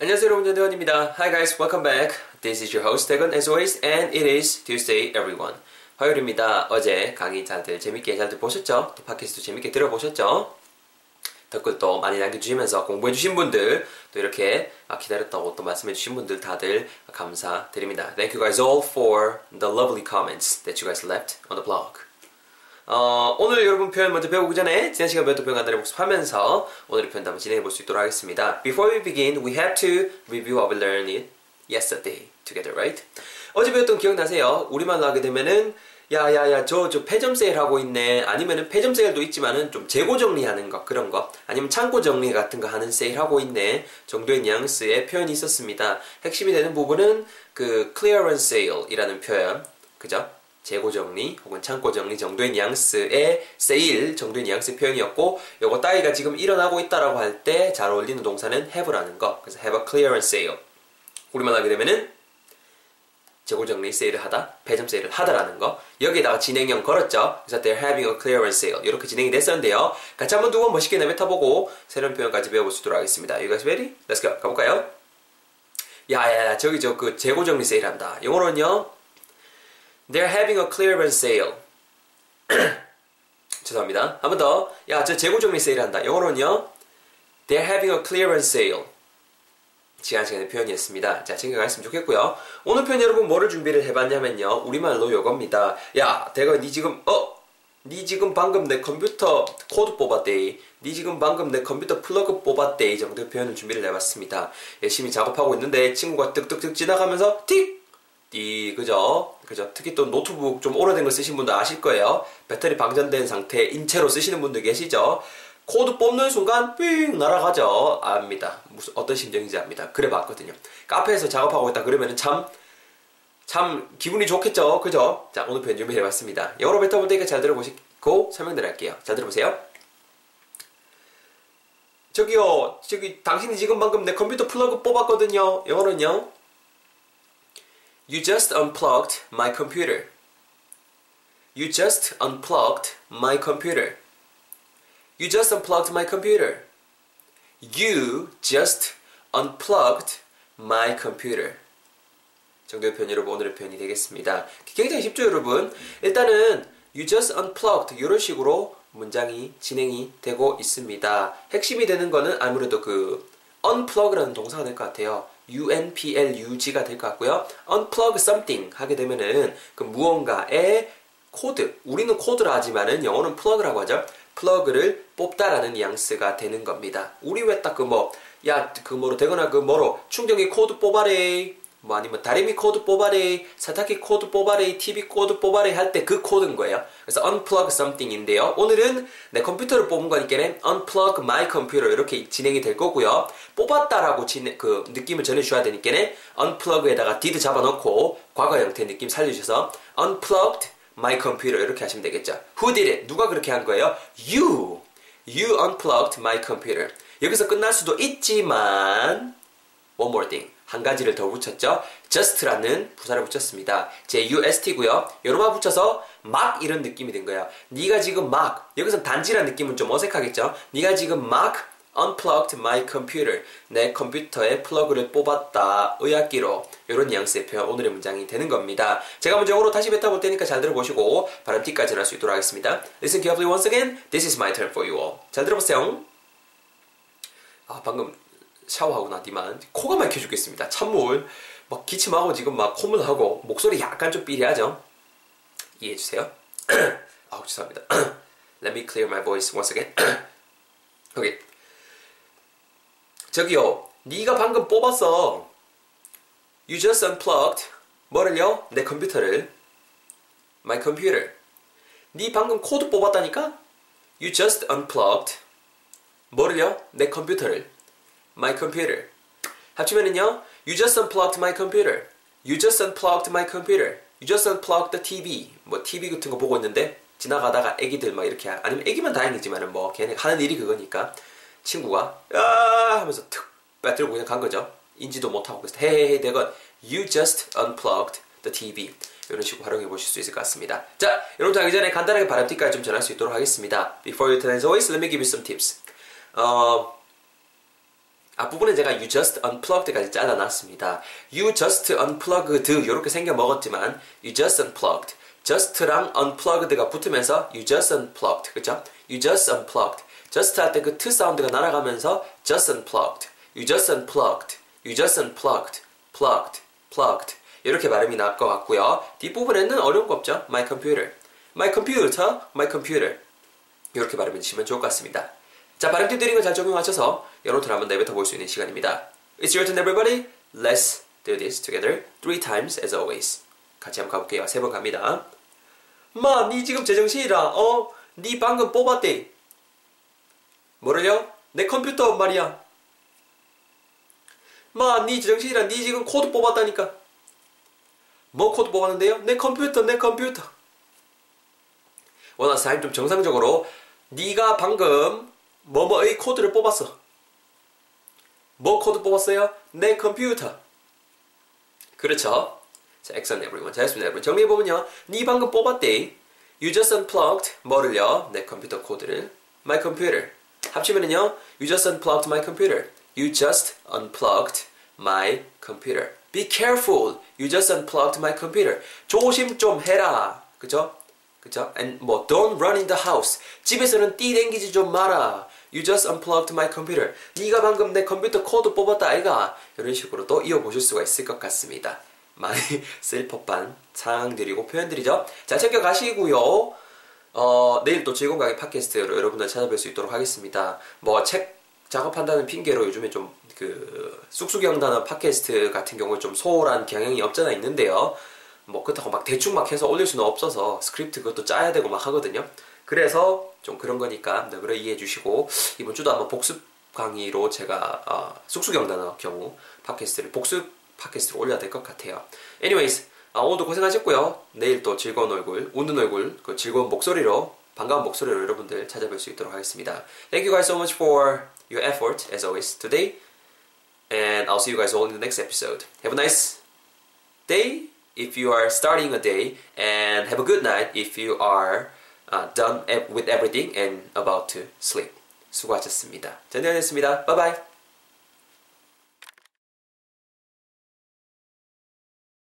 안녕하세요 여러분 대원입니다. Hi guys, welcome back. This is your host 대건 as always and it is Tuesday everyone. 화요일입니다. 어제 강의 다들 재밌게 잘들 보셨죠? 또 팟캐스트 재밌게 들어보셨죠? 댓글도 많이 남겨주시면서 공부해주신 분들 또 이렇게 기다렸다고 또 말씀해주신 분들 다들 감사드립니다. Thank you guys all for the lovely comments that you guys left on the blog. 어, 오늘 여러분 표현 먼저 배우기 전에 지난 시간 배웠던 표현 간단히 복습하면서 오늘의 표현 한번 진행해 볼 수 있도록 하겠습니다. Before we begin, we have to review what we learned yesterday together, right? 어제 배웠던 기억나세요? 우리말로 하게 되면은 야야야 저 저 폐점 세일 하고 있네 아니면은 폐점 세일도 있지만은 좀 재고 정리하는 거 그런 거 아니면 창고 정리 같은 거 하는 세일 하고 있네 정도의 뉘앙스의 표현이 있었습니다 핵심이 되는 부분은 그 clearance sale이라는 표현 그죠 재고 정리 혹은 창고 정리 정도의 뉘앙스의 세일 정도의 뉘앙스의 표현이었고 요거 따위가 지금 일어나고 있다라고 할 때 잘 어울리는 동사는 have라는 거 그래서 have a clearance sale 우리만 하게 되면은 재고 정리 세일을 하다, 배점 세일을 하다라는 거. 여기에다가 진행형 걸었죠. 그래서 they're having a clearance sale. 이렇게 진행이 됐었는데요. 같이 한번 두 번 멋있게 내뱉어보고 새로운 표현까지 배워볼 수 있도록 하겠습니다. You guys ready? Let's go. 가볼까요? 야야야 저기 저 그 재고 정리 세일 한다. 영어로는요. They're having a clearance sale. 죄송합니다. 한 번 더. 야, 저 재고 정리 세일 한다. 영어로는요. They're having a clearance sale. 지난 시간의 표현이었습니다. 자, 챙겨갔으면 좋겠고요. 오늘 표현 여러분 뭐를 준비를 해봤냐면요. 우리말로 요겁니다. 야, 대가 니 지금 어? 니 지금 방금 내 컴퓨터 코드 뽑았대. 니 지금 방금 내 컴퓨터 플러그 뽑았대. 이 정도의 표현을 준비를 해봤습니다. 열심히 작업하고 있는데 친구가 뜩뜩뜩 지나가면서 틱! 띠 그죠? 그죠? 특히 또 노트북 좀 오래된 거 쓰신 분들 아실 거예요. 배터리 방전된 상태 인 채로 쓰시는 분들 계시죠? 코드 뽑는 순간 삥 날아가죠. 압니다. 무슨 어떤 심정인지 압니다. 그래 봤거든요. 카페에서 작업하고 있다 그러면은 참, 참 기분이 좋겠죠. 그죠? 자, 오늘 표현 준비해 봤습니다. 영어로 뱉어볼 테니까 잘 들어보시고 설명드릴게요. 잘 들어보세요. 저기요, 저기 당신이 지금 방금 내 컴퓨터 플러그 뽑았거든요. 영어로는요. You just unplugged my computer. You just unplugged my computer. You just unplugged my computer. You just unplugged my computer. 정도의 표현 여러분 오늘의 표현이 되겠습니다. 굉장히 쉽죠 여러분? 일단은 you just unplugged 이런 식으로 문장이 진행이 되고 있습니다. 핵심이 되는 거는 아무래도 그 unplug라는 동사가 될 것 같아요. Unplug가 될 것 같고요. unplug something 하게 되면은 그 무언가의 코드, 우리는 코드라 하지만은 영어는 plug라고 하죠. 플러그를 뽑다라는 뉘앙스가 되는 겁니다. 우리 왜 딱 그 뭐, 야, 그 뭐로 되거나 그 뭐로 충전기 코드 뽑아래. 뭐 아니면 다리미 코드 뽑아래, 세탁기 코드 뽑아래, TV 코드 뽑아래 할 때 그 코드인 거예요. 그래서 unplug something인데요. 오늘은 내 컴퓨터를 뽑은 거니까는 unplug my computer 이렇게 진행이 될 거고요. 뽑았다라고 진행, 그 느낌을 전해줘야 되니까는 unplug에다가 ed 잡아놓고 과거 형태 느낌 살려주셔서 unplugged my computer 이렇게 하시면 되겠죠. Who did it? 누가 그렇게 한 거예요? You. You unplugged my computer. 여기서 끝날 수도 있지만 one more thing. 한 가지를 더 붙였죠. just라는 부사를 붙였습니다. J-U-S-T고요. 여러분 붙여서 막 이런 느낌이 된 거예요. 네가 지금 막 여기서 단지라는 느낌은 좀 어색하겠죠. 네가 지금 막 unplugged my computer. 내 컴퓨터에 플러그를 뽑았다. 의학기로. 이런 뉘앙스의 표현 오늘의 문장이 되는 겁니다. 제가 영어로 다시 뱉어볼 테니까 잘 들어보시고 발음 T까지 할 수 있도록 하겠습니다. Listen carefully once again. This is my turn for you all. 잘 들어보세요. 아, 방금 샤워하고 나디만 코가 막혀 죽겠습니다. 찬물 막 기침하고 지금 막 콧물하고 목소리 약간 좀 삐리하죠? 이해해 주세요. 아우 죄송합니다. Let me clear my voice once again. 오케이. 저기요, 네가 방금 뽑았어. You just unplugged 뭐를요? 내 컴퓨터를. My computer. 네 방금 코드 뽑았다니까? You just unplugged 뭐를요? 내 컴퓨터를. My computer. 합치면은요. You just unplugged my computer. You just unplugged my computer. You just unplugged the TV. 뭐 TV 같은 거 보고 있는데 지나가다가 애기들 막 이렇게 아니면 애기만 다행이지만은 뭐 걔네 하는 일이 그거니까 친구가 야 하면서 툭 빼들고 그냥 간 거죠. 인지도 못 하고 그래서 헤헤헤 대건 You just unplugged the TV 이런 식으로 활용해 보실 수 있을 것 같습니다. 자, 여러분 하기 전에 간단하게 바람팁까지 좀 전할 수 있도록 하겠습니다. Before you turn as always, let me give you some tips. 어, 앞부분에 제가 you just unplugged까지 잘라놨습니다. you just unplugged 이렇게 생겨 먹었지만 you just unplugged just랑 unplugged가 붙으면서 you just unplugged 그죠? you just unplugged just 할 때 그 t 사운드가 날아가면서 just unplugged you just unplugged you just unplugged plugged plugged 이렇게 발음이 나을 것 같고요. 뒷부분에는 어려운 거 없죠? my computer my computer my computer 이렇게 발음해 주시면 좋을 것 같습니다. 자, 발음 팁 드린 거잘 적용하셔서 영어로 한번 내뱉어 볼 수 있는 시간입니다. It's your turn everybody. Let's do this together three times as always. 같이 한번 가볼게요. 세 번 갑니다. 마, 니 지금 제정신이라. 어? 니 방금 뽑았대. 뭐를요? 내 컴퓨터 말이야. 마, 니 제정신이라. 니 지금 코드 뽑았다니까. 뭐 코드 뽑았는데요? 내 컴퓨터, 내 컴퓨터. one more time 좀 정상적으로 네가 방금 뭐뭐의 코드를 뽑았어. 뭐 코드 뽑았어요? 내 컴퓨터. 그렇죠. 자, excellent everyone. 잘했습니다, 여러분. 정리해보면요. 네 방금 뽑았대. You just unplugged 뭐를요? 내 컴퓨터 코드를. My computer. 합치면은요. You just unplugged my computer. You just unplugged my computer. Be careful. You just unplugged my computer. 조심 좀 해라. 그죠? 그죠? And 뭐 don't run in the house. 집에서는 뛰댕기지 좀 마라. You just unplugged my computer. 네가 방금 내 컴퓨터 코드 뽑았다 아이가. 이런 식으로 또 이어보실 수가 있을 것 같습니다. 많이 쓸 법한 상황들이고 표현들이죠. 잘 챙겨가시고요. 어, 내일 또 즐거운 강의 팟캐스트로 여러분들 찾아뵐 수 있도록 하겠습니다. 뭐 책 작업한다는 핑계로 요즘에 좀 그 쑥쑥이 단어 팟캐스트 같은 경우 좀 소홀한 경향이 없잖아 있는데요. 뭐 그렇다고 막 대충 막 해서 올릴 수는 없어서 스크립트 그것도 짜야 되고 막 하거든요. 그래서 좀 그런 거니까 네, 그래 이해해 주시고 이번 주도 한번 복습 강의로 제가 어, 쑥쑥이 단어 경우 팟캐스트를 복습 팟캐스트로 올려야 될 것 같아요. Anyways, 아, 오늘도 고생하셨고요. 내일 또 즐거운 얼굴, 웃는 얼굴, 그 즐거운 목소리로, 반가운 목소리로 여러분들 찾아뵐 수 있도록 하겠습니다. Thank you guys so much for your effort, as always, today. And I'll see you guys all in the next episode. Have a nice day if you are starting a day, and have a good night if you are uh, done with everything and about to sleep. 수고하셨습니다. 전대현이었습니다. Bye bye.